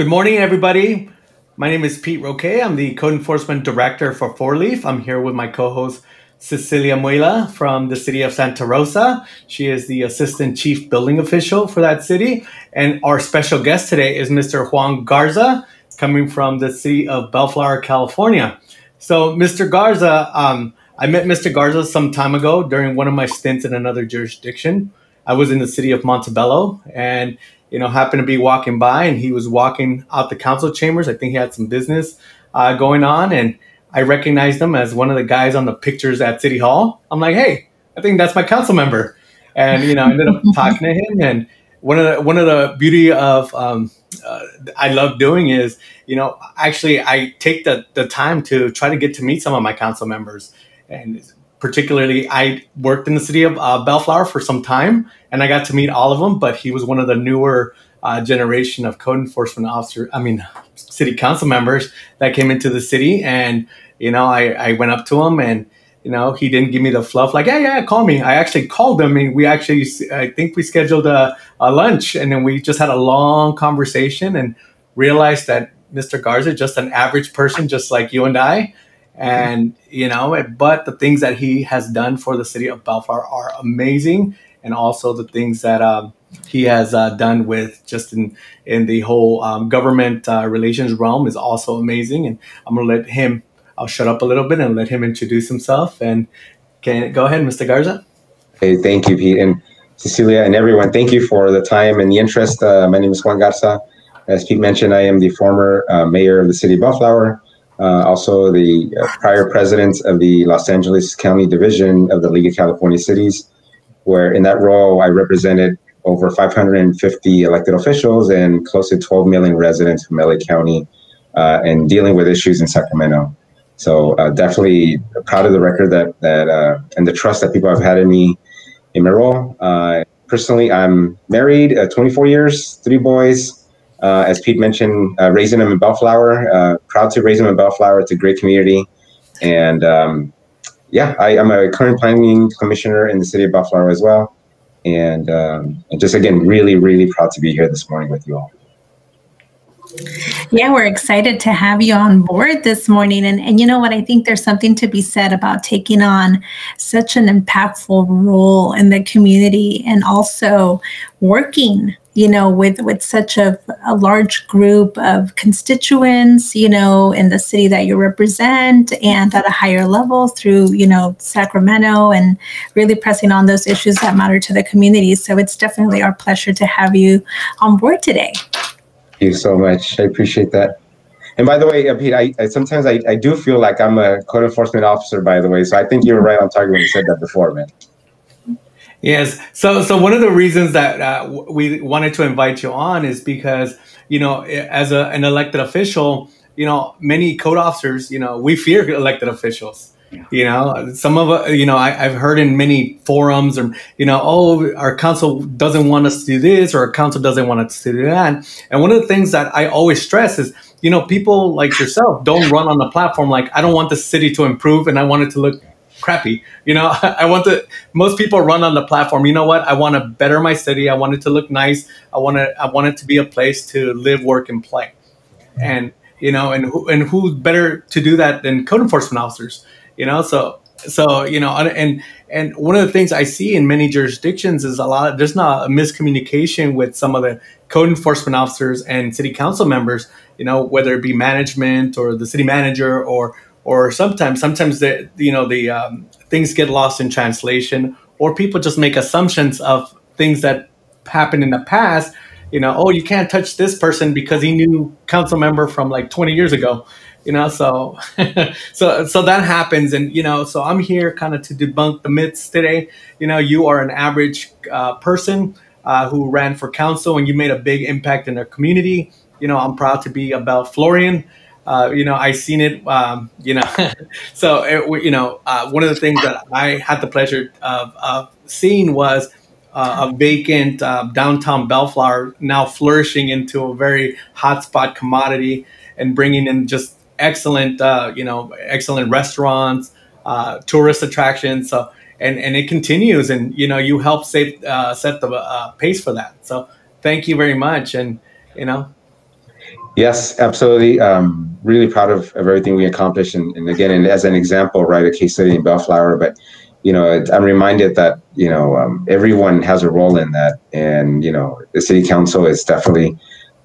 Good morning, everybody. My name is Pete Roque. I'm the Code Enforcement Director for Four Leaf. I'm here with my co-host Cecilia Muela from the city of Santa Rosa. She is the Assistant Chief Building Official for that city. And our special guest today is Mr. Juan Garza, coming from the city of Bellflower, California. So, Mr. Garza, um, I met Mr. Garza some time ago during one of my stints in another jurisdiction. I was in the city of Montebello, and you know, happened to be walking by and he was walking out the council chambers. I think he had some business uh, going on and I recognized him as one of the guys on the pictures at City Hall. I'm like, hey, I think that's my council member. And, you know, I ended up talking to him. And one of the, one of the beauty of, um, uh, I love doing is, you know, actually I take the, the time to try to get to meet some of my council members. And particularly I worked in the city of uh, Bellflower for some time and I got to meet all of them, but he was one of the newer uh, generation of code enforcement officer, I mean, city council members that came into the city. And, you know, I, I went up to him and, you know, he didn't give me the fluff like, yeah, yeah, call me. I actually called him and we actually, I think we scheduled a, a lunch and then we just had a long conversation and realized that Mr. Garza, just an average person, just like you and I, and you know but the things that he has done for the city of bellflower are amazing. And also the things that um, he has uh, done with just in in the whole um, government uh, relations realm is also amazing. And i'm gonna let him i'll shut up a little bit and let him introduce himself. And can go ahead mr garza. Hey thank you pete and cecilia and everyone. Thank you for the time and the interest. Uh, my name is juan garza. As pete mentioned i am the former uh, mayor of the city of bellflower uh, also the uh, prior president of the Los Angeles County Division of the League of California Cities, where in that role I represented over 550 elected officials and close to 12 million residents from LA County uh, and dealing with issues in Sacramento. So uh, definitely proud of the record that that uh, and the trust that people have had in me in my role. Uh, personally, I'm married, 24 years, three boys. Uh, as Pete mentioned, uh, raising them in Bellflower. Uh, proud to raise them in Bellflower. It's a great community, and um, yeah, I, am a current planning commissioner in the city of Bellflower as well. And, um, and just again, really, really proud to be here this morning with you all. Yeah, we're excited to have you on board this morning. And, and you know what? I think there's something to be said about taking on such an impactful role in the community and also working you know, with with such a, a large group of constituents, you know, in the city that you represent and at a higher level through, you know, Sacramento and really pressing on those issues that matter to the community. So it's definitely our pleasure to have you on board today. Thank you so much. I appreciate that. And by the way, Pete, I, I sometimes I, I do feel like I'm a code enforcement officer, by the way. So I think you were right on target when you said that before, man. Yes. So, so one of the reasons that uh, we wanted to invite you on is because you know, as a, an elected official, you know, many code officers, you know, we fear elected officials. Yeah. You know, some of uh, you know I, have heard in many forums, or you know, oh, our council doesn't want us to do this, or our council doesn't want us to do that. And one of the things that I always stress is, you know, people like yourself don't run on the platform like I don't want the city to improve, and I want it to look crappy. You know, I want to. Most people run on the platform. You know what? I want to better my city. I want it to look nice. I want to. I want it to be a place to live, work, and play. And you know, and who and who's better to do that than code enforcement officers? You know, so so you know, and and one of the things I see in many jurisdictions is a lot. Of, there's not a miscommunication with some of the code enforcement officers and city council members. You know, whether it be management or the city manager or or sometimes sometimes the you know the um, things get lost in translation or people just make assumptions of things that happened in the past you know oh you can't touch this person because he knew council member from like 20 years ago you know so so so that happens. And you know so i'm here kind of to debunk the myths today. You know you are an average uh, person uh, who ran for council and you made a big impact in our community. You know i'm proud to be a Bellflorian uh, you know, I seen it, um, you know, so, it, you know, uh, one of the things that I had the pleasure of, of seeing was uh, a vacant uh, downtown Bellflower now flourishing into a very hotspot commodity and bringing in just excellent, uh, you know, excellent restaurants, tourist attractions. So, and, and it continues and, you know, you help save, set the pace for that. So thank you very much. And, you know, Yes, absolutely. Um, really proud of, of everything we accomplished. And, and again, and as an example, right, a case study in Bellflower, but you know, I'm reminded that you know um, everyone has a role in that, and you know, the city council is definitely,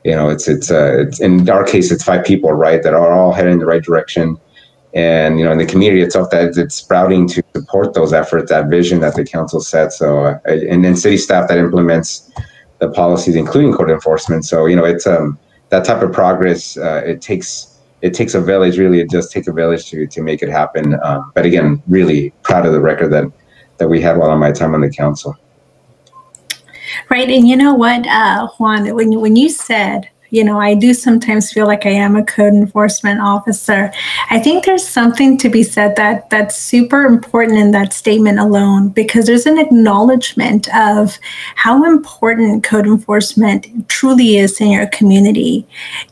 you know, it's it's, uh, it's in our case, it's five people, right, that are all heading in the right direction, and you know, in the community itself, that it's sprouting to support those efforts, that vision that the council set. So, uh, and then city staff that implements the policies, including code enforcement. So, you know, it's um that type of progress. Uh, it takes it takes a village. Really, it does take a village to to make it happen. Um, but again, really proud of the record that that we had while on my time on the council. Right, and you know what, uh, Juan, when when you said you know, I do sometimes feel like I am a code enforcement officer. I think there's something to be said that that's super important in that statement alone because there's an acknowledgement of how important code enforcement truly is in your community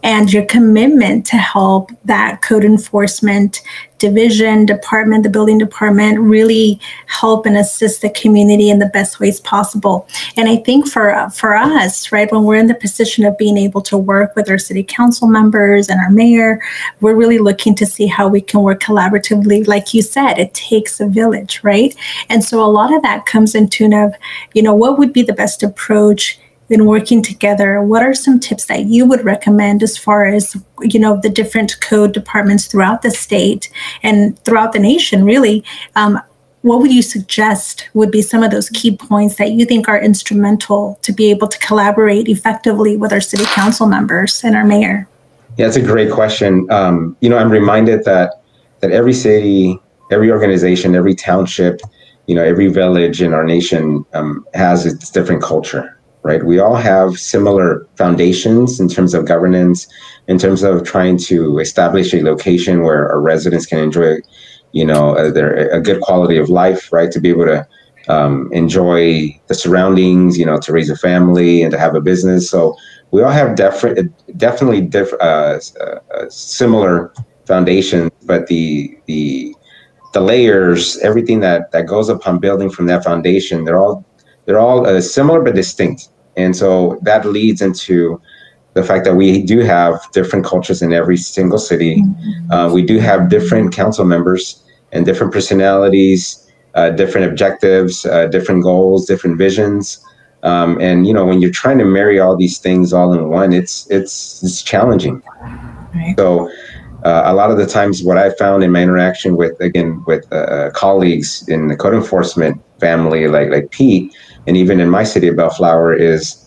and your commitment to help that code enforcement division, department, the building department really help and assist the community in the best ways possible. And I think for for us, right, when we're in the position of being able to work with our city council members and our mayor, we're really looking to see how we can work collaboratively. Like you said, it takes a village, right? And so a lot of that comes in tune of, you know, what would be the best approach been working together, what are some tips that you would recommend as far as you know the different code departments throughout the state and throughout the nation? Really, um, what would you suggest would be some of those key points that you think are instrumental to be able to collaborate effectively with our city council members and our mayor? Yeah, that's a great question. Um, you know, I'm reminded that that every city, every organization, every township, you know, every village in our nation um, has its different culture right? We all have similar foundations in terms of governance, in terms of trying to establish a location where our residents can enjoy, you know, a, their, a good quality of life, right? To be able to um, enjoy the surroundings, you know, to raise a family and to have a business. So we all have different, definitely diff- uh, uh, similar foundations, but the the the layers, everything that that goes upon building from that foundation, they're all they're all uh, similar but distinct. And so that leads into the fact that we do have different cultures in every single city. Mm-hmm. Uh, we do have different council members and different personalities, uh, different objectives, uh, different goals, different visions. Um, and you know, when you're trying to marry all these things all in one, it's it's it's challenging. Right. So. Uh, a lot of the times, what I found in my interaction with, again, with uh, colleagues in the code enforcement family, like like Pete, and even in my city of Bellflower is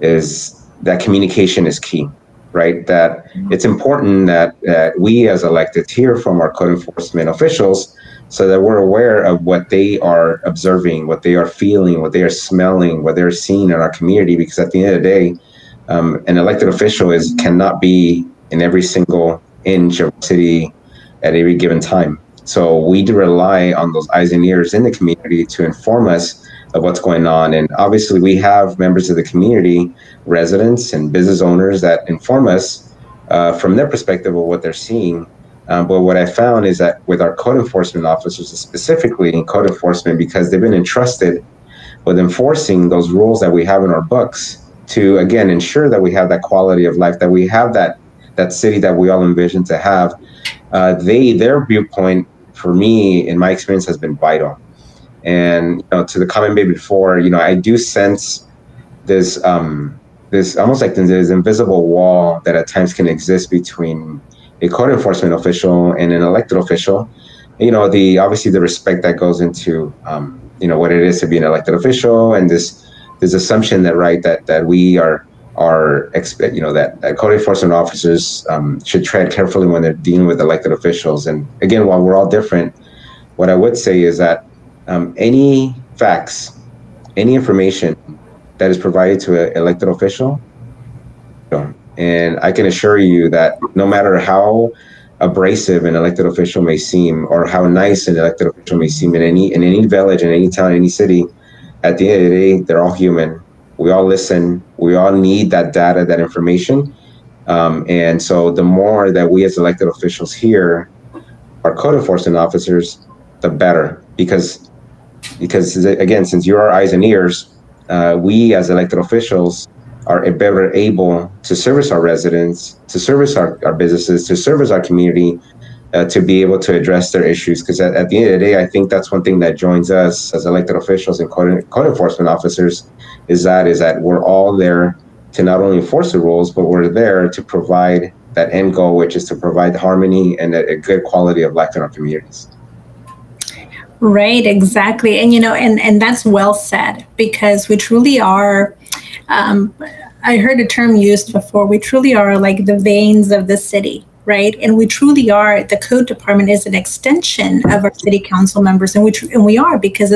is that communication is key, right? That it's important that, that we as elected hear from our code enforcement officials so that we're aware of what they are observing, what they are feeling, what they are smelling, what they're seeing in our community. Because at the end of the day, um, an elected official is cannot be in every single inch of city at every given time. So we do rely on those eyes and ears in the community to inform us of what's going on. And obviously, we have members of the community, residents, and business owners that inform us uh, from their perspective of what they're seeing. Um, but what I found is that with our code enforcement officers, specifically in code enforcement, because they've been entrusted with enforcing those rules that we have in our books to again ensure that we have that quality of life, that we have that that city that we all envision to have. Uh, they their viewpoint for me, in my experience, has been vital. And you know, to the comment made before, you know, I do sense this um, this almost like this invisible wall that at times can exist between a code enforcement official and an elected official. You know, the obviously the respect that goes into um, you know what it is to be an elected official, and this this assumption that right that that we are are you know that, that code enforcement officers um, should tread carefully when they're dealing with elected officials. And again, while we're all different, what I would say is that um, any facts, any information that is provided to an elected official, and I can assure you that no matter how abrasive an elected official may seem, or how nice an elected official may seem in any in any village, in any town, in any city, at the end of the day, they're all human. We all listen. We all need that data, that information. Um, and so, the more that we as elected officials hear our code enforcement officers, the better, because because again, since you're our eyes and ears, uh, we as elected officials are better able to service our residents, to service our, our businesses, to service our community, uh, to be able to address their issues. Because at, at, the end of the day, I think that's one thing that joins us as elected officials and code, code enforcement officers is that is that we're all there to not only enforce the rules, but we're there to provide that end goal, which is to provide harmony and a, a good quality of life in our communities. Right, exactly. And you know, and and that's well said because we truly are um, I heard a term used before. We truly are like the veins of the city, right? And we truly are. The code department is an extension of our city council members, and we tr- and we are because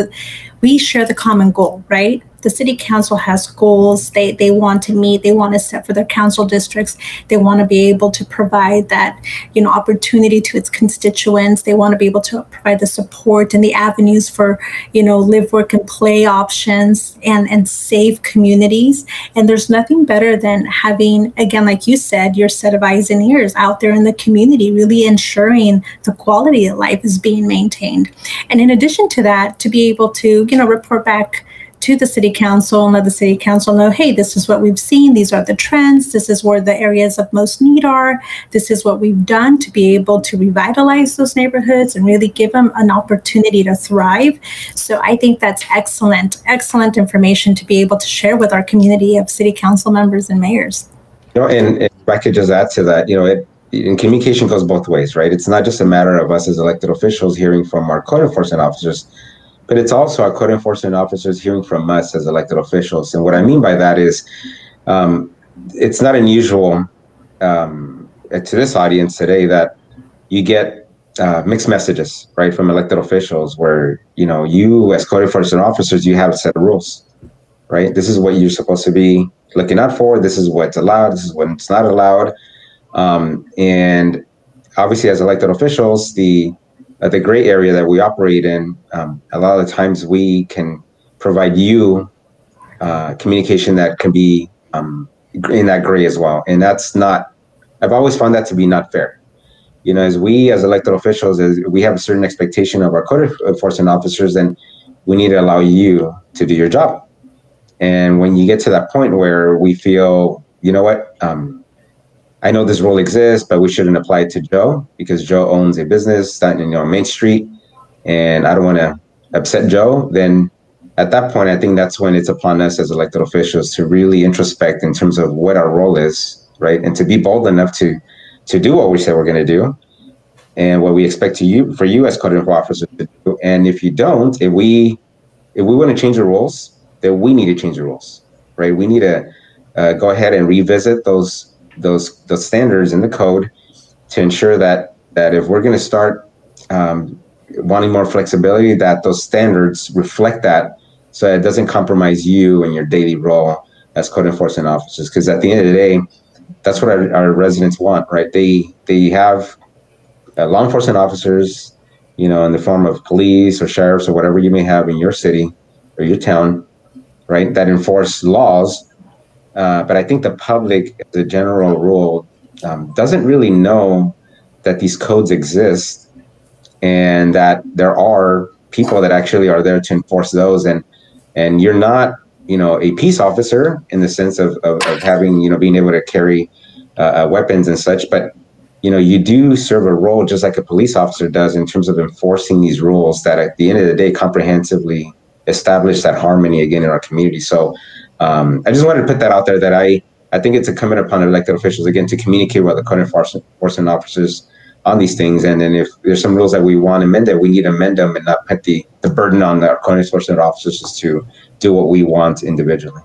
we share the common goal, right? The city council has goals they, they want to meet they want to set for their council districts they want to be able to provide that you know opportunity to its constituents they want to be able to provide the support and the avenues for you know live work and play options and and safe communities. And there's nothing better than having again like you said your set of eyes and ears out there in the community really ensuring the quality of life is being maintained. And in addition to that to be able to you know report back to the city council and let the city council know hey this is what we've seen these are the trends this is where the areas of most need are this is what we've done to be able to revitalize those neighborhoods and really give them an opportunity to thrive. So i think that's excellent excellent information to be able to share with our community of city council members and mayors. You know and, if i could just add to that you know it and communication goes both ways, right? It's not just a matter of us as elected officials hearing from our code enforcement officers, but it's also our code enforcement officers hearing from us as elected officials. And what I mean by that is, um, it's not unusual um, to this audience today that you get uh, mixed messages, right, from elected officials, where you know you as code enforcement officers, you have a set of rules, right? This is what you're supposed to be looking out for. This is what's allowed. This is what's not allowed. Um, and obviously, as elected officials, the uh, the gray area that we operate in, um, a lot of the times we can provide you uh, communication that can be um, in that gray as well. And that's not, I've always found that to be not fair. You know, as we as elected officials, as we have a certain expectation of our code enforcement officers, then we need to allow you to do your job. And when you get to that point where we feel, you know what, um, I know this rule exists, but we shouldn't apply it to Joe because Joe owns a business that you know Main Street, and I don't want to upset Joe. Then at that point, I think that's when it's upon us as elected officials to really introspect in terms of what our role is, right, and to be bold enough to to do what we say we're going to do, and what we expect to you for you as code enforcement officers to do. And if you don't, if we if we want to change the rules, then we need to change the rules, right? We need to uh, go ahead and revisit those those those standards in the code to ensure that that if we're going to start um, wanting more flexibility, that those standards reflect that, so it doesn't compromise you and your daily role as code enforcement officers. Because at the end of the day, that's what our, our residents want, right? They they have uh, law enforcement officers, you know, in the form of police or sheriffs or whatever you may have in your city or your town, right? That enforce laws uh, but I think the public, as a general rule, um, doesn't really know that these codes exist and that there are people that actually are there to enforce those. And and you're not, you know, a peace officer in the sense of, of, of having, you know, being able to carry uh, uh weapons and such, but you know, you do serve a role just like a police officer does in terms of enforcing these rules that at the end of the day comprehensively establish that harmony again in our community. So um, I just wanted to put that out there that I, I think it's incumbent upon elected officials again to communicate with the code enforcement officers on these things. And then if there's some rules that we want to amend, amended, we need to amend them and not put the, the burden on the code enforcement officers to do what we want individually.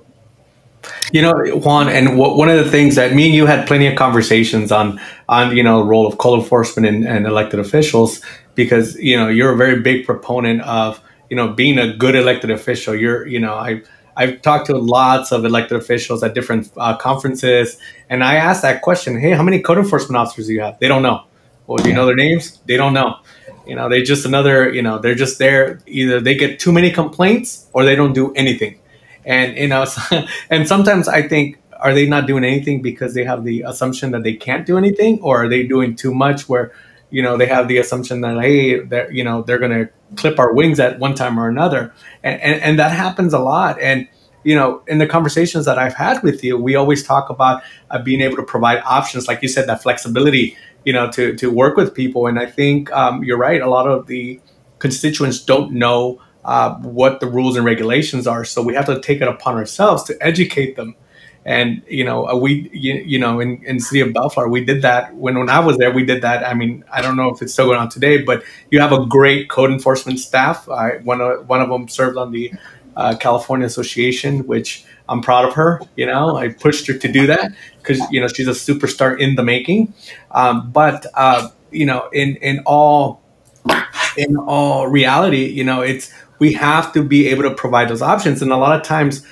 You know, Juan, and w- one of the things that me and you had plenty of conversations on, on you know, the role of code enforcement and, and elected officials, because you know you're a very big proponent of you know being a good elected official. You're, you know, I I've talked to lots of elected officials at different uh, conferences, and I asked that question: Hey, how many code enforcement officers do you have? They don't know. Well, do you know their names? They don't know. You know, they just another. You know, they're just there. Either they get too many complaints or they don't do anything. And you know, and sometimes I think are they not doing anything because they have the assumption that they can't do anything, or are they doing too much where you know they have the assumption that hey that you know they're going to clip our wings at one time or another and, and, and that happens a lot and you know, in the conversations that I've had with you, we always talk about uh, being able to provide options, like you said, that flexibility, you know, to to work with people. And I think um, you're right. A lot of the constituents don't know uh, what the rules and regulations are, so we have to take it upon ourselves to educate them and you know, uh, we you, you know in, in city of Bellflower, we did that when when I was there. We did that. I mean, I don't know if it's still going on today, but you have a great code enforcement staff. I, one of one of them served on the uh, California Association, which I'm proud of her. You know, I pushed her to do that because you know she's a superstar in the making. Um, but uh, you know, in in all in all reality, you know, it's we have to be able to provide those options, and a lot of times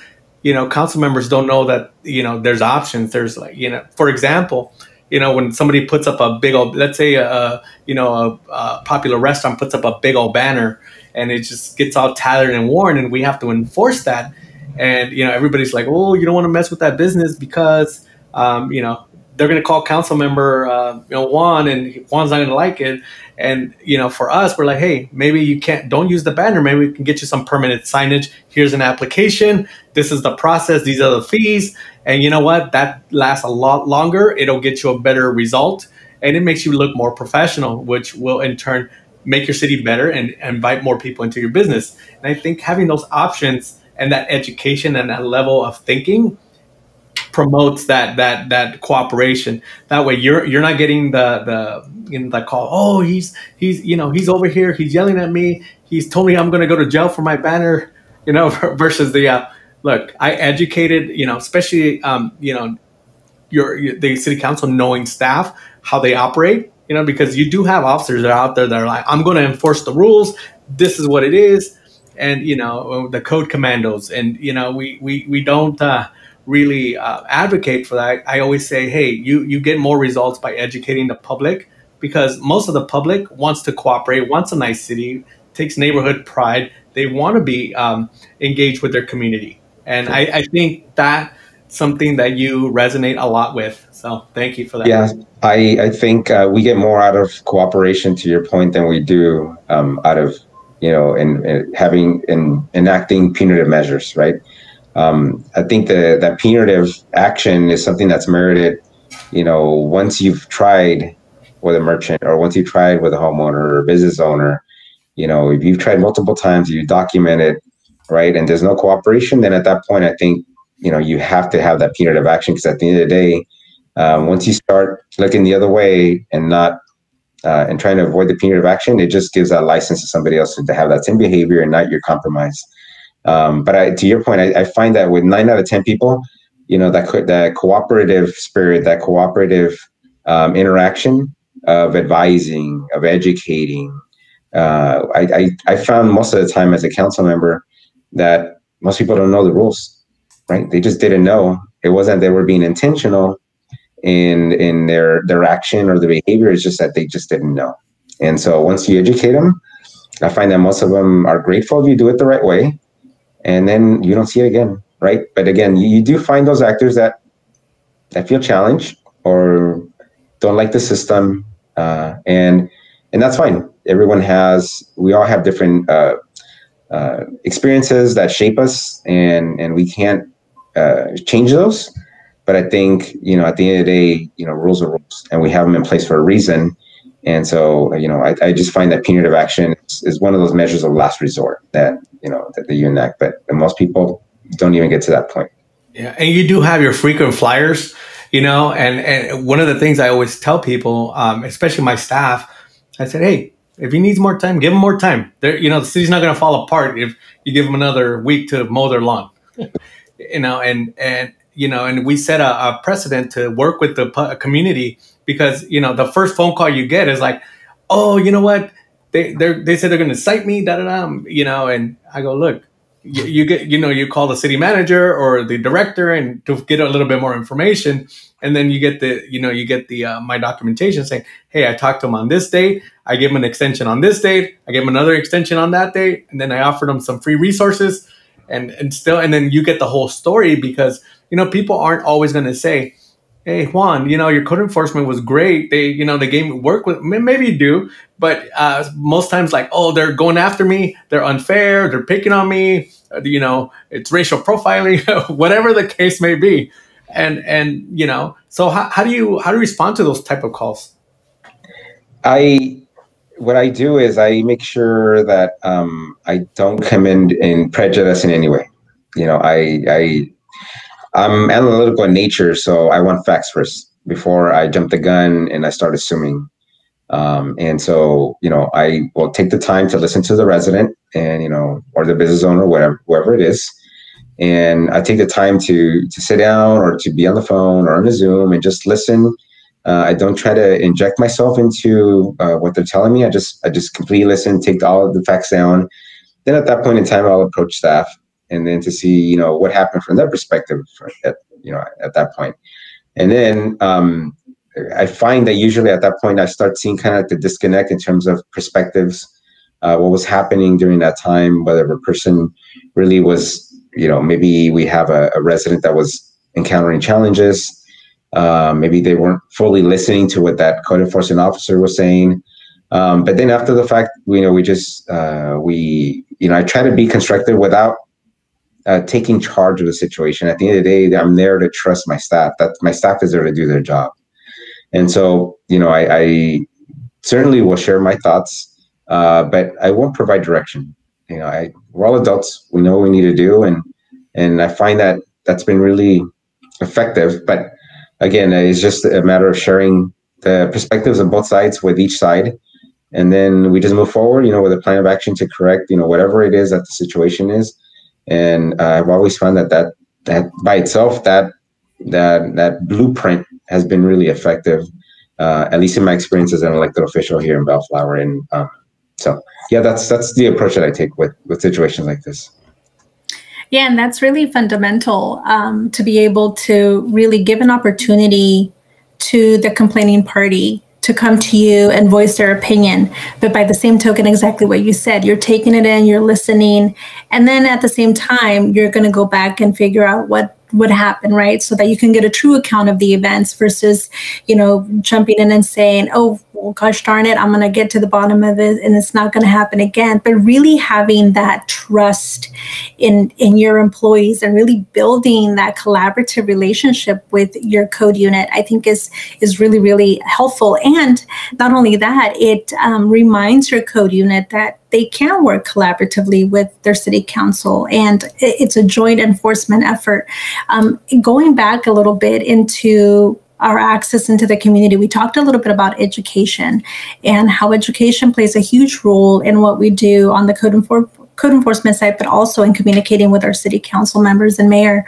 you know, council members don't know that, you know, there's options. There's like, you know, for example, you know, when somebody puts up a big old, let's say, a, you know, a, a popular restaurant puts up a big old banner and it just gets all tattered and worn and we have to enforce that. And, you know, everybody's like, oh, you don't want to mess with that business because, um, you know, they're going to call council member, uh, you know, Juan and Juan's not going to like it. And you know, for us, we're like, hey, maybe you can't. Don't use the banner. Maybe we can get you some permanent signage. Here's an application. This is the process. These are the fees. And you know what? That lasts a lot longer. It'll get you a better result, and it makes you look more professional, which will in turn make your city better and, invite more people into your business. And I think having those options and that education and that level of thinking promotes that that that cooperation. That way, you're you're not getting the the you know the call. Oh, he's he's you know he's over here. He's yelling at me. He's told me I'm going to go to jail for my banner. You know, versus the uh, look. I educated. You know, especially um, you know your, your the city council knowing staff how they operate. You know, because you do have officers that are out there that are like, I'm going to enforce the rules. This is what it is and you know the code commandos and you know we we we don't uh, really uh, advocate for that, I always say, hey, you you get more results by educating the public because most of the public wants to cooperate, wants a nice city, takes neighborhood pride. They want to be um, engaged with their community, and I, I think that something that you resonate a lot with. So thank you for that. Yeah, I I think uh, we get more out of cooperation to your point than we do um, out of you know in, in having in enacting punitive measures, right? Um, I think that that punitive action is something that's merited. You know, once you've tried with a merchant or once you've tried with a homeowner or a business owner, you know, if you've tried multiple times, you document it, right, and there's no cooperation, then at that point, I think you know you have to have that punitive action because at the end of the day, um, once you start looking the other way and not uh, and trying to avoid the punitive action, it just gives that license to somebody else to have that same behavior and not your compromise. Um, but I, to your point, I, I, find that with nine out of ten people, you know, that co- that cooperative spirit, that cooperative um, interaction of advising, of educating. Uh, I, I I found most of the time as a council member that most people don't know the rules, right? They just didn't know. It wasn't that they were being intentional in in their their action or the behavior. It's just that they just didn't know. And so once you educate them, I find that most of them are grateful if you do it the right way and then you don't see it again, right? But again, you, you do find those actors that that feel challenged or don't like the system, uh, and and that's fine. Everyone has, we all have different uh, uh, experiences that shape us, and and we can't uh, change those. But I think you know, at the end of the day, you know, rules are rules, and we have them in place for a reason. And so, you know, I, I just find that punitive action is, is, one of those measures of last resort that, you know, the, that you. But most people don't even get to that point. Yeah. And you do have your frequent flyers, you know, and, and one of the things I always tell people, um, especially my staff, I said, hey, if he needs more time, give him more time. There, you know, the city's not going to fall apart if you give him another week to mow their lawn. you know, and and you know, and we set a, a precedent to work with the community because you know the first phone call you get is like, oh, you know what? They they said they're going to cite me, da da da. You know, and I go, look, you, you, get you know you call the city manager or the director and to get a little bit more information, and then you get the you know you get the uh, my documentation saying, hey, I talked to him on this date. I gave him an extension on this date. I gave him another extension on that date, and then I offered him some free resources, and and still, and then you get the whole story because you know people aren't always going to say hey Juan, you know your code enforcement was great. They, you know, they gave me work with. Maybe you do, but uh, most times like, oh, they're going after me. They're unfair. They're picking on me. uh, you know, it's racial profiling, whatever the case may be. And and you know, so how, how do you how do you respond to those type of calls? I what I do is I make sure that um, I don't come in in prejudice in any way. You know, I I I'm analytical in nature, so I want facts first before I jump the gun and I start assuming. Um, and so, you know, I will take the time to listen to the resident and, you know, or the business owner, whatever, whoever it is. And I take the time to to sit down or to be on the phone or on the Zoom and just listen. Uh, I don't try to inject myself into uh, what they're telling me. I just I just completely listen, take all of the facts down. Then at that point in time, I'll approach staff and then to see you know what happened from their perspective at you know at that point. And then um, I find that usually at that point I start seeing kind of like the disconnect in terms of perspectives, uh, what was happening during that time, whether a person really was, you know, maybe we have a, a resident that was encountering challenges. Uh, maybe they weren't fully listening to what that code enforcement officer was saying. Um, but then after the fact, you know, we just uh, we, you know, I try to be constructive without uh, taking charge of the situation. At the end of the day, I'm there to trust my staff. That my staff is there to do their job. And so, you know, I, I certainly will share my thoughts, uh, but I won't provide direction. You know, I we're all adults. We know what we need to do, and and I find that that's been really effective. But again, it's just a matter of sharing the perspectives of both sides with each side, and then we just move forward. You know, with a plan of action to correct. You know, whatever it is that the situation is, and I've always found that that that by itself that that that blueprint has been really effective, uh, at least in my experience as an elected official here in Bellflower. And um, so, yeah, that's that's the approach that I take with with situations like this. Yeah, and that's really fundamental um, to be able to really give an opportunity to the complaining party to come to you and voice their opinion. But by the same token, exactly what you said, you're taking it in, you're listening, and then at the same time, you're going to go back and figure out what would happen, right? So that you can get a true account of the events versus, you know, jumping in and saying, oh, well, gosh darn it, I'm going to get to the bottom of it and it's not going to happen again. But really having that trust in, in your employees and really building that collaborative relationship with your code unit, I think is, is really, really helpful. And not only that, it um, reminds your code unit that they can work collaboratively with their city council and it's a joint enforcement effort. Um, going back a little bit into our access into the community, we talked a little bit about education and how education plays a huge role in what we do on the code enforcement code enforcement side, but also in communicating with our city council members and mayor.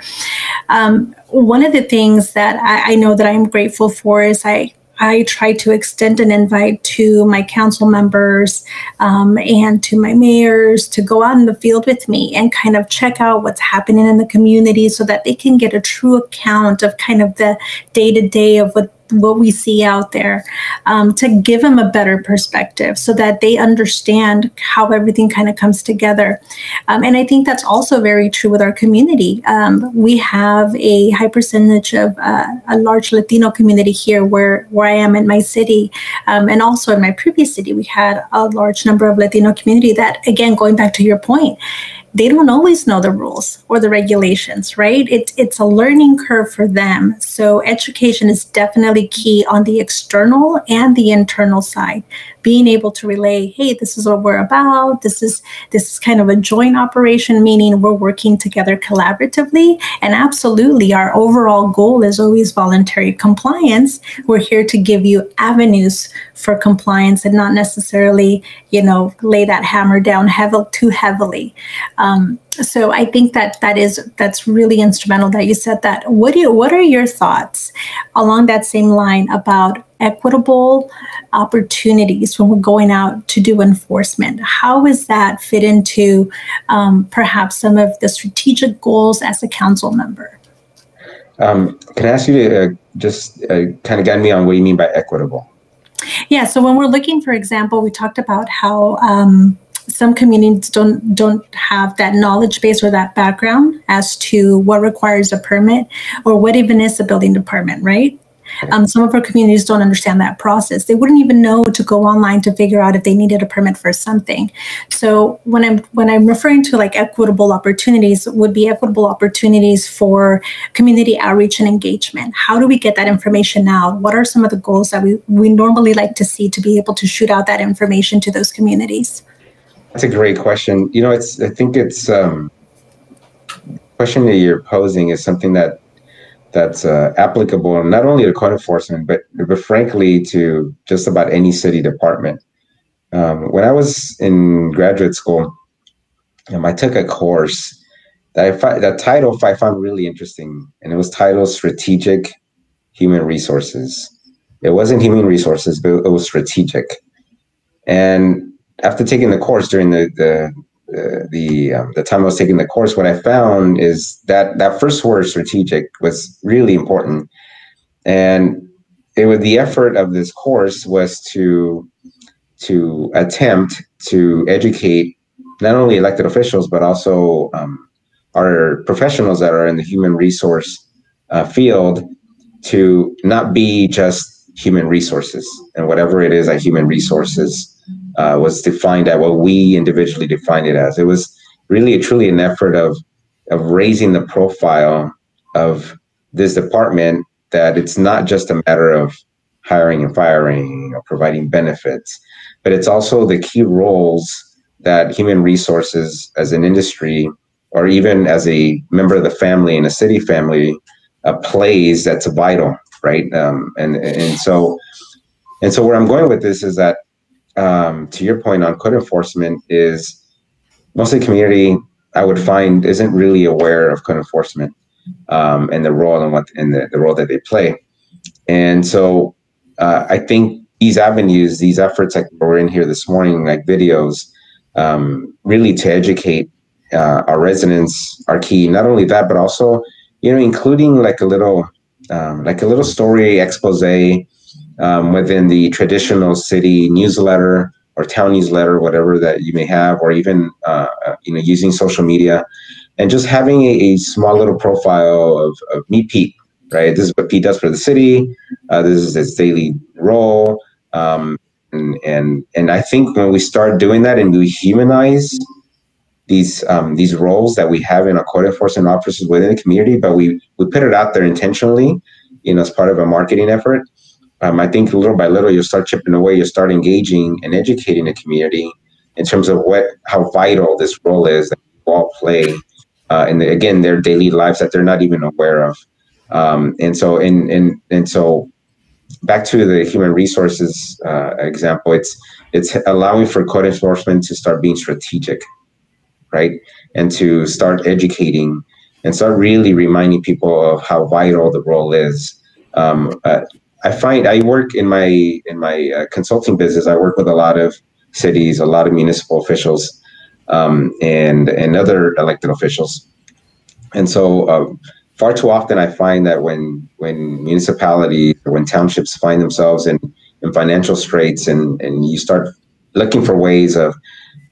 Um, one of the things that I, I, know that I'm grateful for is I I try to extend an invite to my council members um, and to my mayors to go out in the field with me and kind of check out what's happening in the community so that they can get a true account of kind of the day to day of what what we see out there um, to give them a better perspective so that they understand how everything kind of comes together. Um, and I think that's also very true with our community. Um, we have a high percentage of uh, a large Latino community here where, where I am in my city. Um, and also in my previous city, we had a large number of Latino community that, again, going back to your point, they don't always know the rules or the regulations, right? It's it's a learning curve for them. So education is definitely key on the external and the internal side being able to relay, hey, this is what we're about. This is this is kind of a joint operation, meaning we're working together collaboratively. And absolutely, our overall goal is always voluntary compliance. We're here to give you avenues for compliance and not necessarily, you know, lay that hammer down heavy, too heavily. Um, so I think that that is that's really instrumental that you said that. What do you, what are your thoughts along that same line about equitable opportunities when we're going out to do enforcement? How is that fit into um, perhaps some of the strategic goals as a council member? Um, can I ask you to uh, just uh, kind of guide me on what you mean by equitable? Yeah, so when we're looking, for example, we talked about how um, some communities don't don't have that knowledge base or that background as to what requires a permit or what even is a building department, right? Um, some of our communities don't understand that process. They wouldn't even know to go online to figure out if they needed a permit for something. So when I'm when I'm referring to like equitable opportunities, would be equitable opportunities for community outreach and engagement. How do we get that information out? What are some of the goals that we we normally like to see to be able to shoot out that information to those communities? That's a great question. You know, it's I think it's um, question that you're posing is something that that's uh, applicable not only to code enforcement, but but frankly to just about any city department. Um, when I was in graduate school, um, I took a course that I fi- that title I found really interesting, and it was titled "Strategic Human Resources." It wasn't human resources, but it was strategic. And after taking the course during the the the um, the time I was taking the course, what I found is that that first word strategic was really important, and it was the effort of this course was to to attempt to educate not only elected officials but also um, our professionals that are in the human resource uh, field to not be just human resources and whatever it is that human resources uh, was defined at what we individually defined it as. It was really truly an effort of of raising the profile of this department that it's not just a matter of hiring and firing or providing benefits, but it's also the key roles that human resources as an industry or even as a member of the family in a city family uh, plays that's vital, right? Um, and and so and so where I'm going with this is that um, to your point on code enforcement is mostly community I would find isn't really aware of code enforcement um, and the role and what and the, the role that they play. And so uh, I think these avenues, these efforts like we're in here this morning, like videos, um, really to educate uh, our residents are key. Not only that, but also, you know, including like a little, um, like a little story expose um, within the traditional city newsletter or town newsletter, whatever that you may have, or even uh, you know using social media, and just having a, a small little profile of, of Meet Pete. Right, this is what Pete does for the city. Uh, this is his daily role, um, and and and I think when we start doing that and we humanize these um, these roles that we have in our code enforcement officers within the community, but we we put it out there intentionally, you know, as part of a marketing effort um, I think little by little you'll start chipping away. You'll start engaging and educating the community in terms of what how vital this role is that we all play, uh, and again their daily lives that they're not even aware of. Um, and so and and and so back to the human resources uh, example, it's it's allowing for code enforcement to start being strategic, right, and to start educating and start really reminding people of how vital the role is. Um, uh, I find I work in my in my uh, consulting business. I work with a lot of cities, a lot of municipal officials, um, and and other elected officials. And so, uh, far too often, I find that when when municipalities or when townships find themselves in in financial straits, and and you start looking for ways of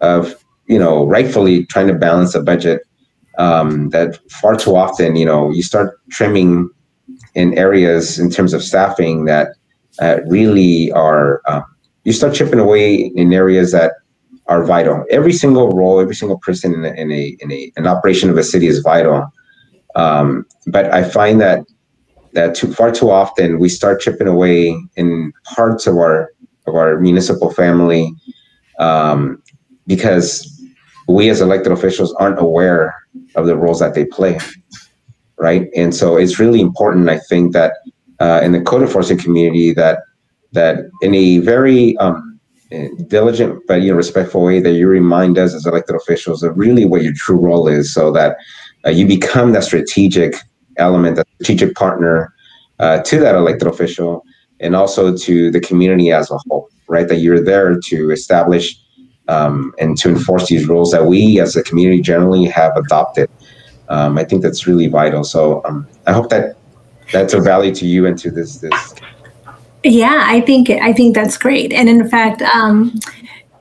of you know rightfully trying to balance a budget, um, that far too often, you know, you start trimming in areas in terms of staffing that uh, really are um, you start chipping away in areas that are vital. Every single role, every single person in a, in a, in a an operation of a city is vital. Um, but I find that that too far too often we start chipping away in parts of our of our municipal family um, because we as elected officials aren't aware of the roles that they play right? And so it's really important, I think, that uh, in the code enforcement community, that that in a very um, diligent but you know respectful way, that you remind us as elected officials of really what your true role is, so that uh, you become that strategic element, that strategic partner uh, to that elected official, and also to the community as a whole, right? That you're there to establish um, and to enforce these rules that we as a community generally have adopted um, I think that's really vital. So um, I hope that that's a value to you and to this this. Yeah, I think I think that's great. And in fact, um,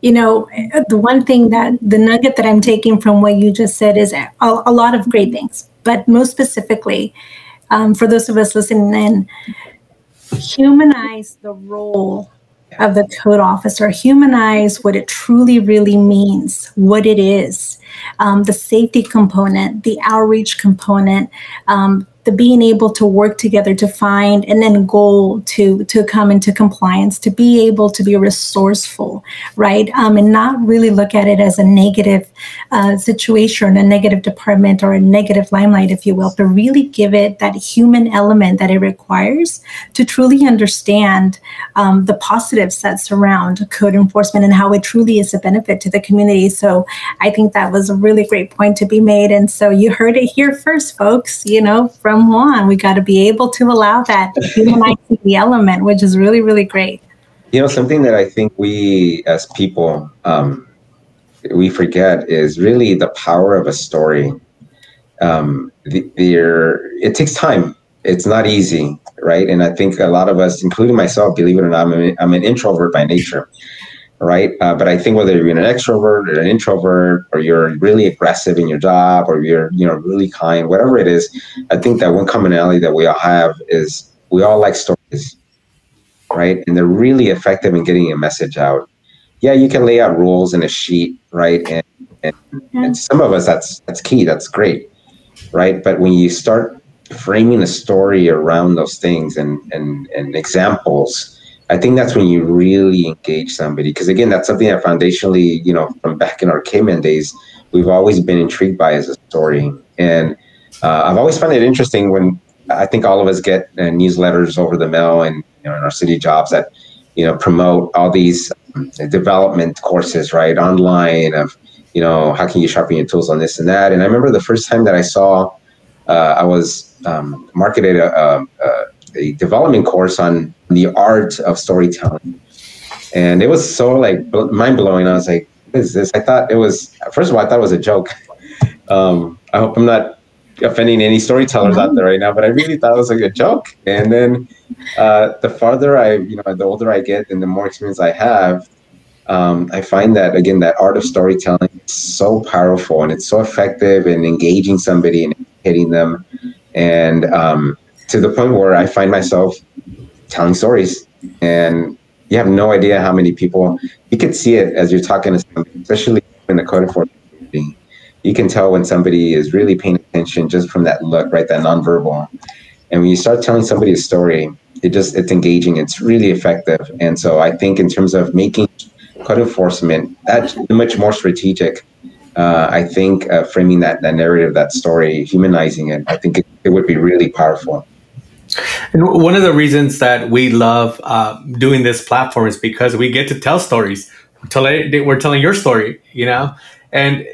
you know, the one thing that the nugget that I'm taking from what you just said is a, a lot of great things, but most specifically, um, for those of us listening in, humanize the role of the code officer, humanize what it truly, really means, what it is, um, the safety component, the outreach component, um, the being able to work together to find an end goal to to come into compliance to be able to be resourceful right? Um, and not really look at it as a negative uh, situation a negative department or a negative limelight if you will but really give it that human element that it requires to truly understand um, the positives that surround code enforcement and how it truly is a benefit to the community. So i think that was a really great point to be made. And so you heard it here first folks you know from from Juan. We got to be able to allow that humanizing the element, which is really, really great. You know, something that I think we as people um, we forget is really the power of a story. Um, the, the, it takes time. It's not easy, right? And I think a lot of us, including myself, believe it or not, I'm, a, I'm an introvert by nature right? Uh, but I think whether you're an extrovert or an introvert, or you're really aggressive in your job, or you're you know really kind, whatever it is, I think that one commonality that we all have is we all like stories, right? And they're really effective in getting a message out. Yeah, you can lay out rules in a sheet, right? And and, and some of us that's that's key. That's great, right? But when you start framing a story around those things and and and examples I think that's when you really engage somebody. Because again, that's something that foundationally, you know, from back in our caveman days, we've always been intrigued by as a story. And uh, I've always found it interesting when I think all of us get uh, newsletters over the mail and you know in our city jobs that you know promote all these um, development courses right online of you know how can you sharpen your tools on this and that. And I remember the first time that I saw uh, I was um, marketed a, a, a development course on the art of storytelling. And it was so like mind blowing. I was like, what is this? I thought it was, first of all, I thought it was a joke. Um, I hope I'm not offending any storytellers out there right now, but I really thought it was like a joke. And then uh, the farther I, you know, the older I get and the more experience I have, um, I find that again, that art of storytelling is so powerful and it's so effective in engaging somebody and hitting them. And um, to the point where I find myself telling stories. And you have no idea how many people you could see it as you're talking to somebody, especially in the code enforcement you can tell when somebody is really paying attention just from that look right that nonverbal. And when you start telling somebody a story it just it's engaging it's really effective. And so i think in terms of making code enforcement that's much more strategic uh, i think uh, framing that, that narrative that story humanizing it i think it, it would be really powerful and one of the reasons that we love uh, doing this platform is because we get to tell stories. We're telling, your story, you know, and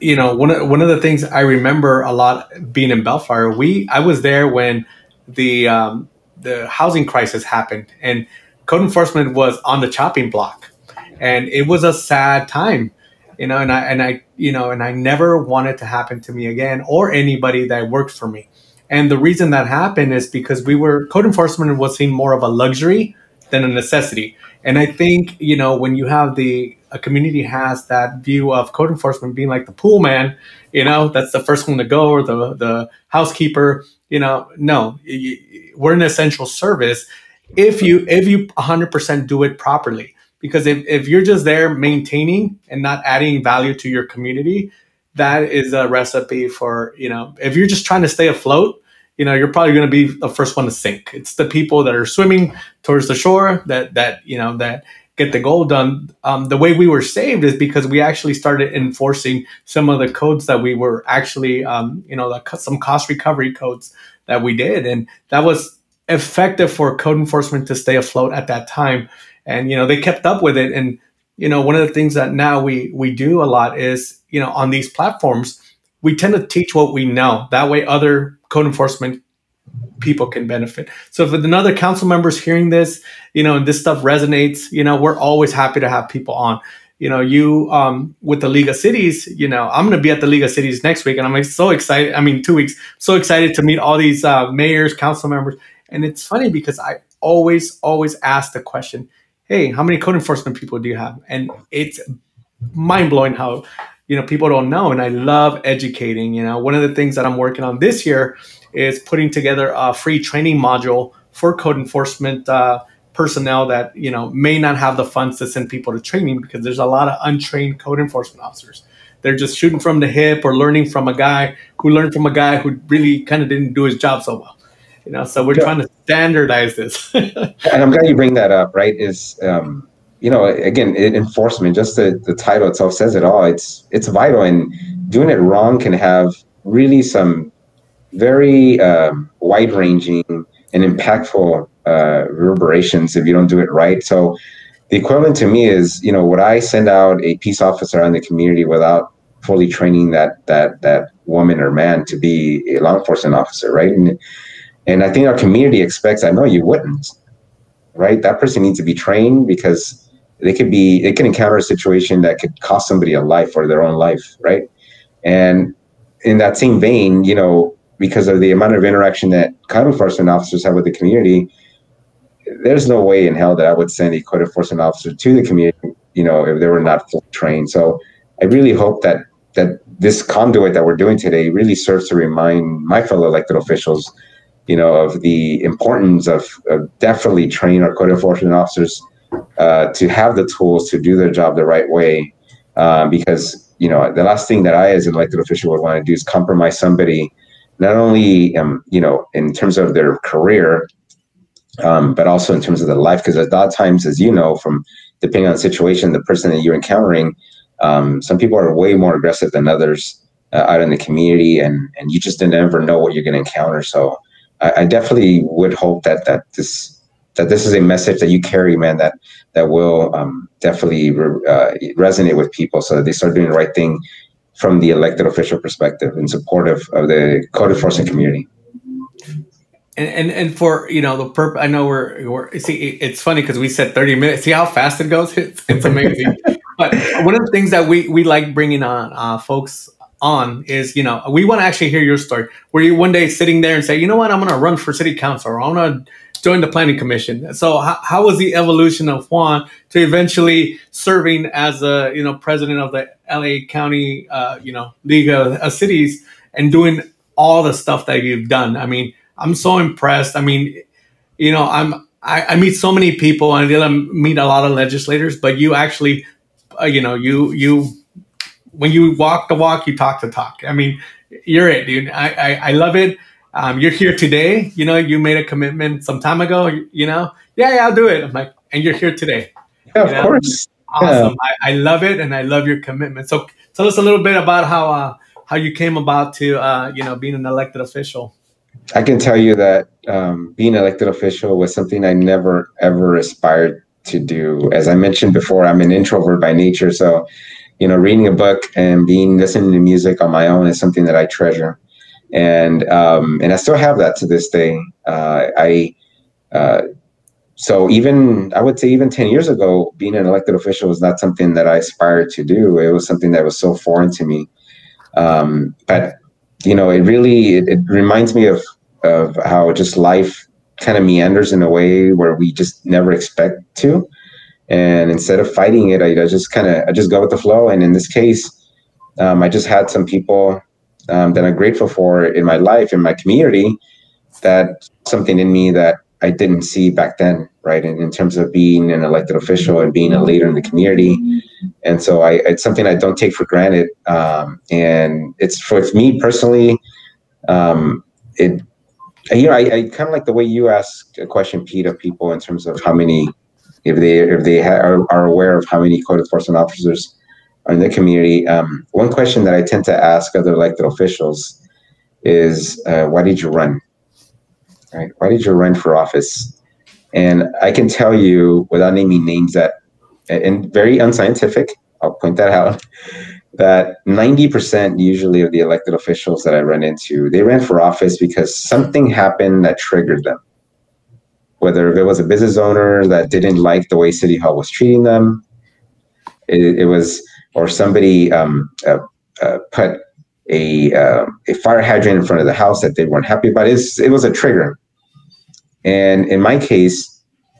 you know one of one of the things I remember a lot being in Bellflower. We I was there when the um, the housing crisis happened, and code enforcement was on the chopping block, and it was a sad time, you know. And I and I you know and I never wanted to happen to me again or anybody that worked for me and the reason that happened is because we were code enforcement was seen more of a luxury than a necessity. And I think, you know, when you have the a community has that view of code enforcement being like the pool man, you know, that's the first one to go or the the housekeeper, you know, no, we're an essential service if you if you 100% do it properly because if, if you're just there maintaining and not adding value to your community that is a recipe for you know if you're just trying to stay afloat you know you're probably going to be the first one to sink. It's the people that are swimming towards the shore that that you know that get the goal done. Um, the way we were saved is because we actually started enforcing some of the codes that we were actually um, you know some cost recovery codes that we did. And that was effective for code enforcement to stay afloat at that time. And you know they kept up with it. And you know one of the things that now we we do a lot is you know on these platforms we tend to teach what we know that way other code enforcement people can benefit. So if another council member is hearing this, you know, and this stuff resonates, you know, we're always happy to have people on. You know, you um, with the League of Cities, you know, I'm going to be at the League of Cities next week, and I'm like, so excited. I mean, two weeks, so excited to meet all these uh, mayors, council members, and it's funny because I always, always ask the question, "Hey, how many code enforcement people do you have?" And it's mind blowing how you know people don't know and i love educating you know one of the things that i'm working on this year is putting together a free training module for code enforcement uh, personnel that you know may not have the funds to send people to training because there's a lot of untrained code enforcement officers. They're just shooting from the hip or learning from a guy who learned from a guy who really kind of didn't do his job so well. You know, so we're yeah. trying to standardize this. and I'm glad you bring that up. Right? Is um, you know, again, it, enforcement. Just the, the title itself says it all. It's it's vital, and doing it wrong can have really some very um, wide ranging and impactful uh, reverberations if you don't do it right. So the equivalent to me is, you know, would I send out a peace officer in the community without fully training that that that woman or man to be a law enforcement officer, right? And and I think our community expects. I know you wouldn't, right? That person needs to be trained because they could be they can encounter a situation that could cost somebody a life or their own life, right? And in that same vein, you know, because of the amount of interaction that code enforcement officers have with the community, there's no way in hell that I would send a code enforcement officer to the community, you know, if they were not full trained. So I really hope that that this conduit that we're doing today really serves to remind my fellow elected officials, you know, of the importance of, of definitely training our code enforcement officers uh, to have the tools to do their job the right way. Uh, because you know, the last thing that I, as an elected official, would want to do is compromise somebody, not only um, you know, in terms of their career, um, but also in terms of their life. Because at that times, as you know, from depending on the situation, the person that you're encountering, um, some people are way more aggressive than others uh, out in the community, and and you just never know what you're going to encounter. So I, I, definitely would hope that that this that this is a message that you carry, man, that that will um, definitely re- uh, resonate with people, so that they start doing the right thing from the elected official perspective in support of, of the code enforcement community. And, and and for you know the purpose, I know we're we're see it's funny because we said thirty minutes. See how fast it goes? It's, it's amazing. but one of the things that we we like bringing on uh, folks on is you know we want to actually hear your story. Where you one day sitting there and say, you know what, I'm going to run for city council or I'm going to join the planning commission. So how, how was the evolution of Juan to eventually serving as a you know president of the LA County uh, you know League of, of Cities and doing all the stuff that you've done? I mean I'm so impressed. I mean, you know, I'm I, I meet so many people and I meet a lot of legislators, but you actually, uh, you know, you you when you walk the walk, you talk the talk. I mean, you're it, dude. I I, I love it. Um, you're here today. You know, you made a commitment some time ago. You, you know, yeah, yeah, I'll do it. I'm like, and you're here today. Yeah, of know? course. Awesome. Yeah. I, I love it, and I love your commitment. So, tell us a little bit about how uh, how you came about to uh, you know being an elected official. I can tell you that um, being elected official was something I never ever aspired to do. As I mentioned before, I'm an introvert by nature, so you know, reading a book and being listening to music on my own is something that I treasure, and um, and I still have that to this day. Uh, I uh, so even I would say even ten years ago, being an elected official was not something that I aspired to do. It was something that was so foreign to me. Um, but you know, it really it, it reminds me of of how just life kind of meanders in a way where we just never expect to. And instead of fighting it, I, I just kind of I just go with the flow. And in this case, um, I just had some people um, that I'm grateful for in my life, in my community, that something in me that I didn't see back then, right? And in terms of being an elected official and being a leader in the community. And so I, it's something I don't take for granted. Um, and it's for me personally, um, it, you know, I, I kind of like the way you ask a question, Pete, of people in terms of how many, if they if they ha- are, are aware of how many code enforcement officers in the community. Um, one question that I tend to ask other elected officials is, uh, why did you run? right? Why did you run for office? And I can tell you without naming names that, and very unscientific, I'll point that out, that 90% usually of the elected officials that I run into, they ran for office because something happened that triggered them. Whether it was a business owner that didn't like the way City Hall was treating them, it, it was, or somebody um, uh, uh, put a uh, a fire hydrant in front of the house that they weren't happy about. It's, it was a trigger. And in my case,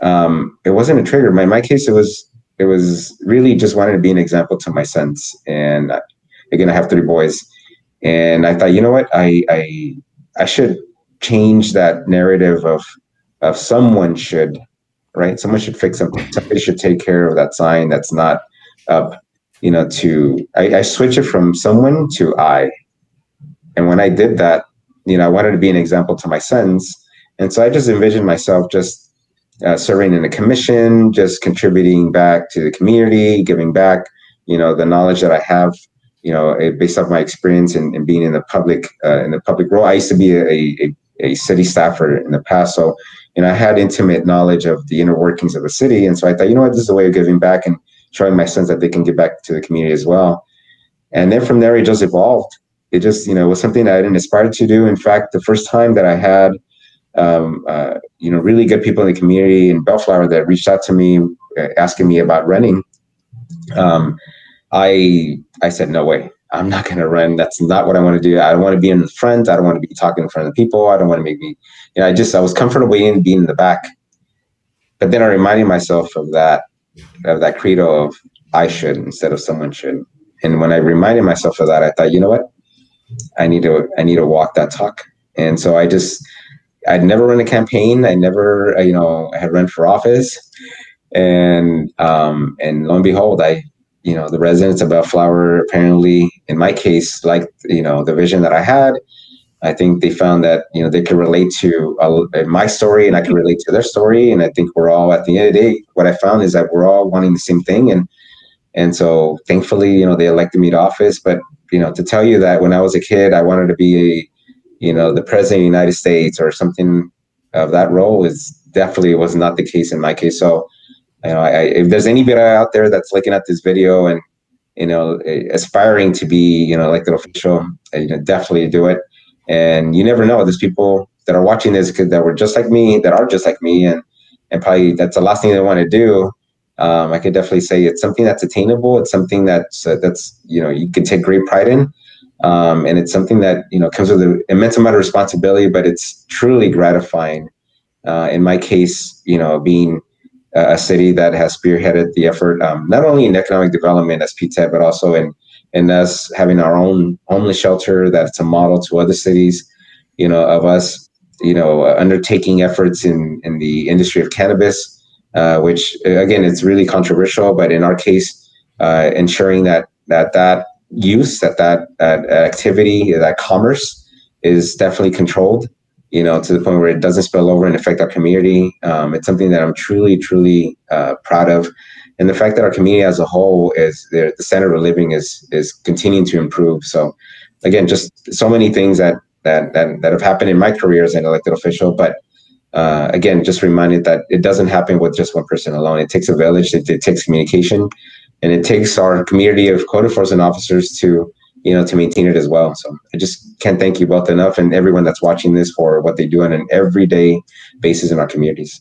um, it wasn't a trigger. In my case, it was it was really just wanted to be an example to my sons. And again, I have three boys, and I thought, you know what, I I I should change that narrative of of someone should, right? Someone should fix something. Somebody should take care of that sign that's not up. You know, to I, I switch it from someone to I. And when I did that, you know, I wanted to be an example to my sons. And so I just envisioned myself just uh, serving in a commission, just contributing back to the community, giving back, you know, the knowledge that I have, you know, eh, based off my experience and, and being in the public, uh, in the public role. I used to be a, a, a city staffer in the past. So, you know, I had intimate knowledge of the inner workings of the city. And so I thought, you know what, this is a way of giving back and showing my sons that they can give back to the community as well. And then from there, it just evolved. It just, you know, was something that I didn't aspire to do. In fact, the first time that I had um, uh, you know, really good people in the community in Bellflower that reached out to me uh, asking me about running. Um, I I said no way. I'm not going to run. That's not what I want to do. I don't want to be in the front. I don't want to be talking in front of the people. I don't want to make me, you know, I just I was comfortable in being in the back. But then I reminded myself of that of that credo of I should instead of someone should. And when I reminded myself of that, I thought, you know what? I need to I need to walk that talk. And so I just I'd never run a campaign. I never, you know, had run for office, and um, and lo and behold, I, you know, the residents of Bellflower apparently, in my case, like you know, the vision that I had. I think they found that you know they could relate to uh, my story, and I could relate to their story, and I think we're all at the end of the day. What I found is that we're all wanting the same thing, and and so thankfully, you know, they elected me to office. But you know, to tell you that when I was a kid, I wanted to be a you know, the president of the United States or something of that role is definitely was not the case in my case. So, you know, I, if there's anybody out there that's looking at this video and you know aspiring to be you know elected official, you know, definitely do it. And you never know. There's people that are watching this that were just like me, that are just like me, and and probably that's the last thing they want to do. Um, I could definitely say it's something that's attainable. It's something that's uh, that's you know you can take great pride in um, and it's something that you know comes with an immense amount of responsibility, but it's truly gratifying. Uh, in my case, you know, being a city that has spearheaded the effort, um, not only in economic development as PTED, but also in in us having our own homeless shelter that's a model to other cities, you know, of us, you know, uh, undertaking efforts in in the industry of cannabis, uh, which again, it's really controversial, but in our case, uh, ensuring that that that use that that, that activity that commerce is definitely controlled you know to the point where it doesn't spill over and affect our community. Um, it's something that i'm truly truly uh, proud of and the fact that our community as a whole is the, standard of living is is continuing to improve. So again just so many things that that that, that have happened in my career as an elected official but uh, again just reminded that it doesn't happen with just one person alone. It takes a village it, it takes communication and it takes our community of code enforcement officers to you know to maintain it as well. So i just can't thank you both enough and everyone that's watching this for what they do on an everyday basis in our communities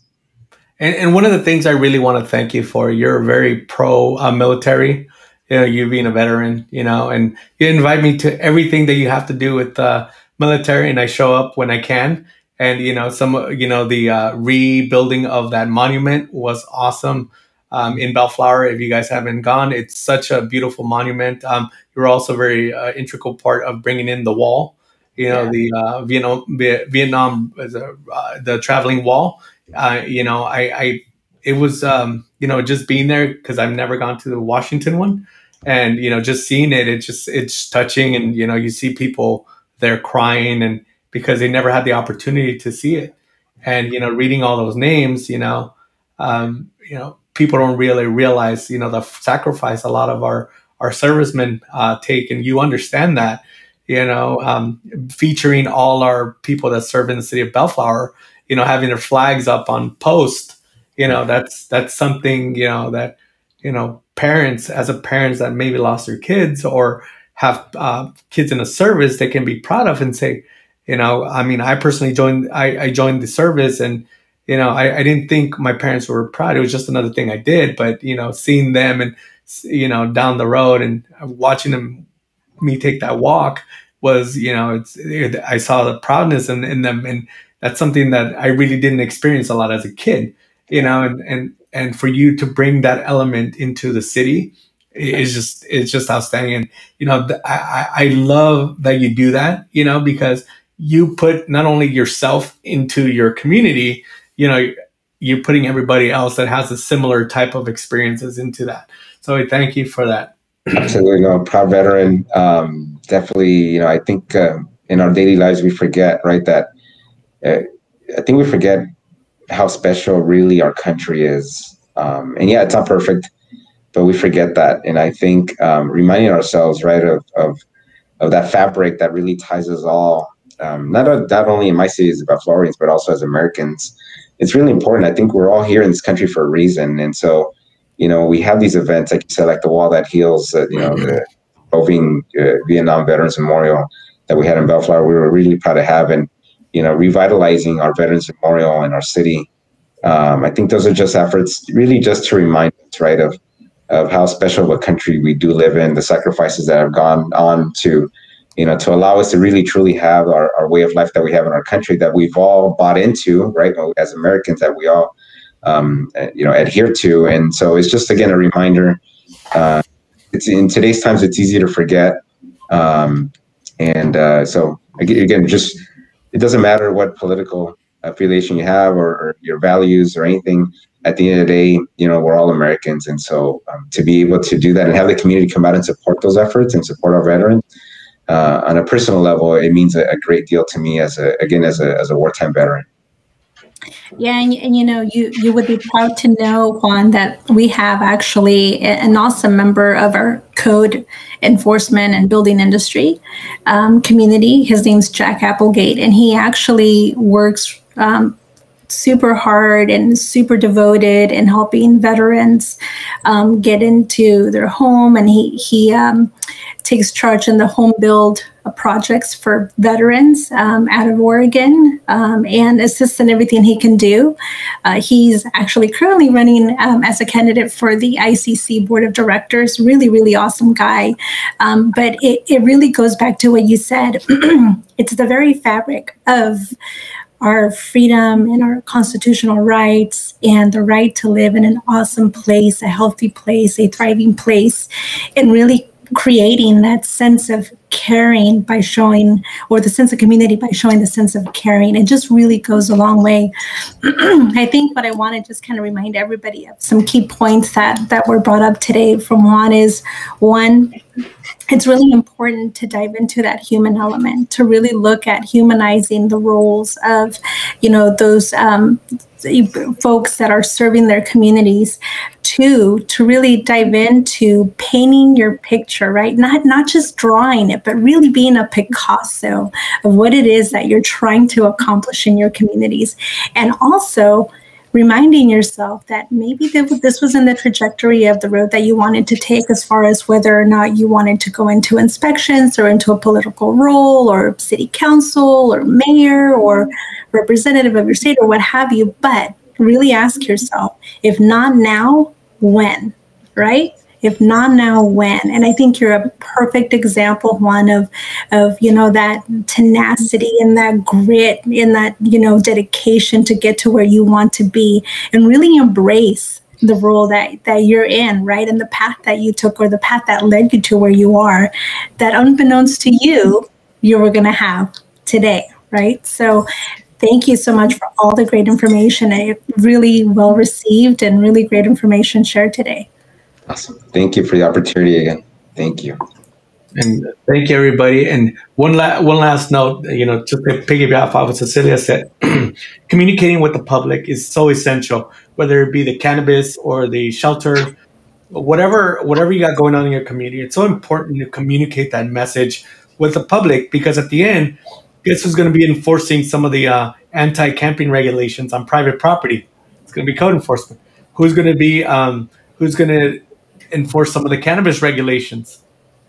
and, and one of the things i really want to thank you for you're very pro uh, military you know you being a veteran you know and you invite me to everything that you have to do with the military and i show up when i can and you know some you know the uh, rebuilding of that monument was awesome um, in Bellflower. If you guys haven't gone, it's such a beautiful monument. Um, you're also very uh, integral part of bringing in the wall. You know, yeah. the uh, Vietnam, Vietnam, uh, the traveling wall. Uh, you know, I, I, it was, um, you know, just being there because I've never gone to the Washington one, and you know, just seeing it, it just it's touching, and you know, you see people there crying, and because they never had the opportunity to see it, and you know, reading all those names, you know, um, you know, people don't really realize, you know, the sacrifice a lot of our our servicemen uh, take, and you understand that, you know, um, featuring all our people that serve in the city of Bellflower, you know, having their flags up on post, you know, that's that's something, you know, that you know, parents as a parents that maybe lost their kids or have uh, kids in a service, they can be proud of and say, you know, I mean, I personally joined, I, I joined the service and you know, I, I didn't think my parents were proud. It was just another thing I did. But you know, seeing them and you know down the road and watching them, me take that walk was you know, it's it, I saw the proudness in, in them, and that's something that I really didn't experience a lot as a kid. You know, and and and for you to bring that element into the city is just it's just outstanding. And you know, I I love that you do that. You know, because you put not only yourself into your community you know, you're putting everybody else that has a similar type of experiences into that. So I thank you for that. Absolutely, no, proud veteran. Um, definitely, you know, I think uh, in our daily lives we forget, right, that I think we forget how special really our country is. Um, and yeah, it's not perfect, but we forget that. And I think um, reminding ourselves, right, of, of of that fabric that really ties us all, um, not a, not only in my city as Bellflowerians, but also as Americans. It's really important. I think we're all here in this country for a reason, and so you know we have these events, like you said, like the Wall That Heals, uh, you know, the Bovine uh, Vietnam Veterans Memorial that we had in Bellflower. We were really proud to have, and you know, revitalizing our Veterans Memorial in our city. Um, I think those are just efforts, really, just to remind us, right, of of how special of a country we do live in, the sacrifices that have gone on to, you know, to allow us to really truly have our, our way of life that we have in our country that we've all bought into, right, as Americans that we all, um, you know, adhere to. And so it's just again a reminder. Uh, it's in today's times, it's easy to forget. Um, and uh, so again, just it doesn't matter what political affiliation you have or, or, your values or anything. At the end of the day, you know, we're all Americans. And so um, to be able to do that and have the community come out and support those efforts and support our veterans uh, on a personal level, it means a, a, great deal to me as a, again, as a, as a wartime veteran. Yeah, and, and you know, you you would be proud to know, Juan, that we have actually an awesome member of our code enforcement and building industry um, community. His name's Jack Applegate, and he actually works um, super hard and super devoted in helping veterans um, get into their home. And he he um, takes charge in the home build projects for veterans um, out of Oregon um, and assists in everything he can do. Uh, he's actually currently running um, as a candidate for the ICC board of directors. Really, really awesome guy. Um, but it, it really goes back to what you said. it's the very fabric of our freedom and our constitutional rights and the right to live in an awesome place, a healthy place, a thriving place, and really creating that sense of caring by showing, or the sense of community by showing the sense of caring. It just really goes a long way. I think what I want to just kind of remind everybody of some key points that that were brought up today from Juan is one, it's really important to dive into that human element to really look at humanizing the roles of you know those um, folks that are serving their communities to to really dive into painting your picture right? Not not just drawing it but really being a picasso of what it is that you're trying to accomplish in your communities. And also reminding yourself that maybe this was in the trajectory of the road that you wanted to take as far as whether or not you wanted to go into inspections or into a political role or city council or mayor or representative of your state or what have you. But really ask yourself if not now, when, right? If not now when and i think you're a perfect example Juan of of you know that tenacity and that grit and that you know dedication to get to where you want to be and really embrace the role that that you're in right and the path that you took or the path that led you to where you are that unbeknownst to you you were going to have today right so thank you so much for all the great information. I really well received and really great information shared today. Awesome. Thank you for the opportunity again. Thank you. And thank you, everybody. And one, la- one last note, you know, just to piggyback off what Cecilia said, communicating with the public is so essential, whether it be the cannabis or the shelter, whatever, whatever you got going on in your community. It's so important to communicate that message with the public because at the end, guess who's going to be enforcing some of the uh, anti-camping regulations on private property? It's going to be code enforcement. Who's going to be um, who's going to enforce some of the cannabis regulations,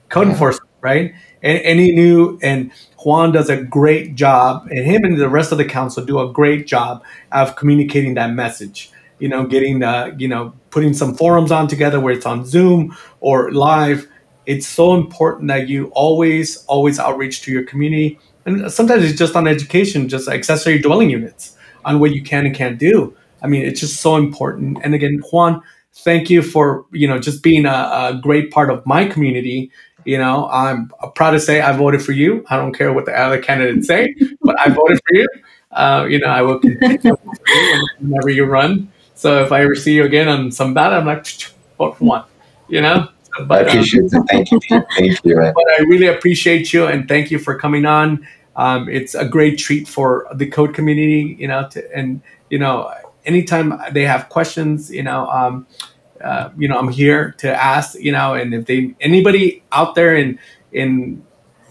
code yeah. enforcement, right? And any new and Juan does a great job, and him and the rest of the council do a great job of communicating that message. You know, getting uh, you know, putting some forums on together where it's on Zoom or live. It's so important that you always, always outreach to your community, and sometimes it's just on education, just accessory dwelling units on what you can and can't do. I mean, it's just so important. And again, Juan, thank you for you know just being a, a, great part of my community you know i'm proud to say i voted for you i don't care what the other candidates say but i voted for you Uh, you know, I will continue whenever you run. So if I ever see you again on some ballot, I'm like, vote for Juan. You know. But, I appreciate um, it. Thank you. Thank you. Man. But I really appreciate you and thank you for coming on. Um, it's a great treat for the code community, you know, to, and you know, anytime they have questions, you know, um, uh, you know, I'm here to ask, you know, and if they anybody out there in in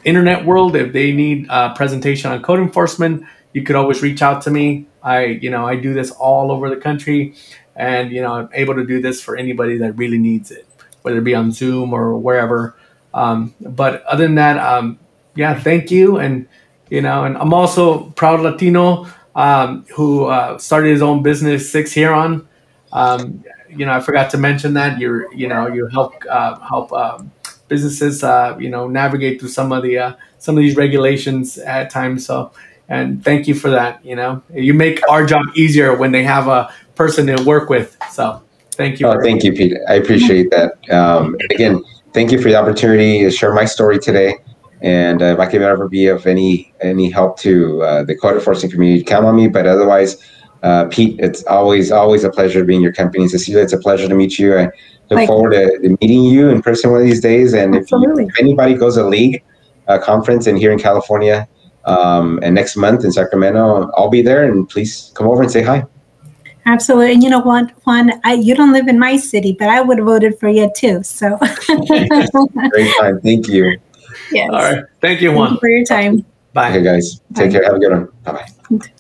internet world, if they need a presentation on code enforcement, you could always reach out to me. I, you know, I do this all over the country, and you know, I'm able to do this for anybody that really needs it, whether it be on Zoom or wherever. Um, but other than that, um, yeah, thank you, and you know, and I'm also proud Latino um, who uh, started his own business, Six Huron. Um, you know, I forgot to mention that you're, you know, you help uh, help um, businesses, uh, you know, navigate through some of the uh, some of these regulations at times. So, and thank you for that. You know, you make our job easier when they have a person to work with. So, thank you. Oh, thank you, Pete. I appreciate that. Um, again, thank you for the opportunity to share my story today. And uh, if I can ever be of any any help to uh, the code enforcement community, count on me. But otherwise, uh, Pete, it's always always a pleasure being your company. Cecilia, it's a pleasure to meet you. I look forward to meeting you in person one of these days. And if, you, if, anybody goes to a League uh, conference and here in California um, and next month in Sacramento, I'll be there. And please come over and say hi. Absolutely. And you know what, Juan, I, you don't live in my city, but I would have voted for you too. So great time. Thank you. Yes. All right. Thank you, Juan. Thank you for your time. Bye. Okay, guys. Take Bye. care. Have a good one. Bye bye.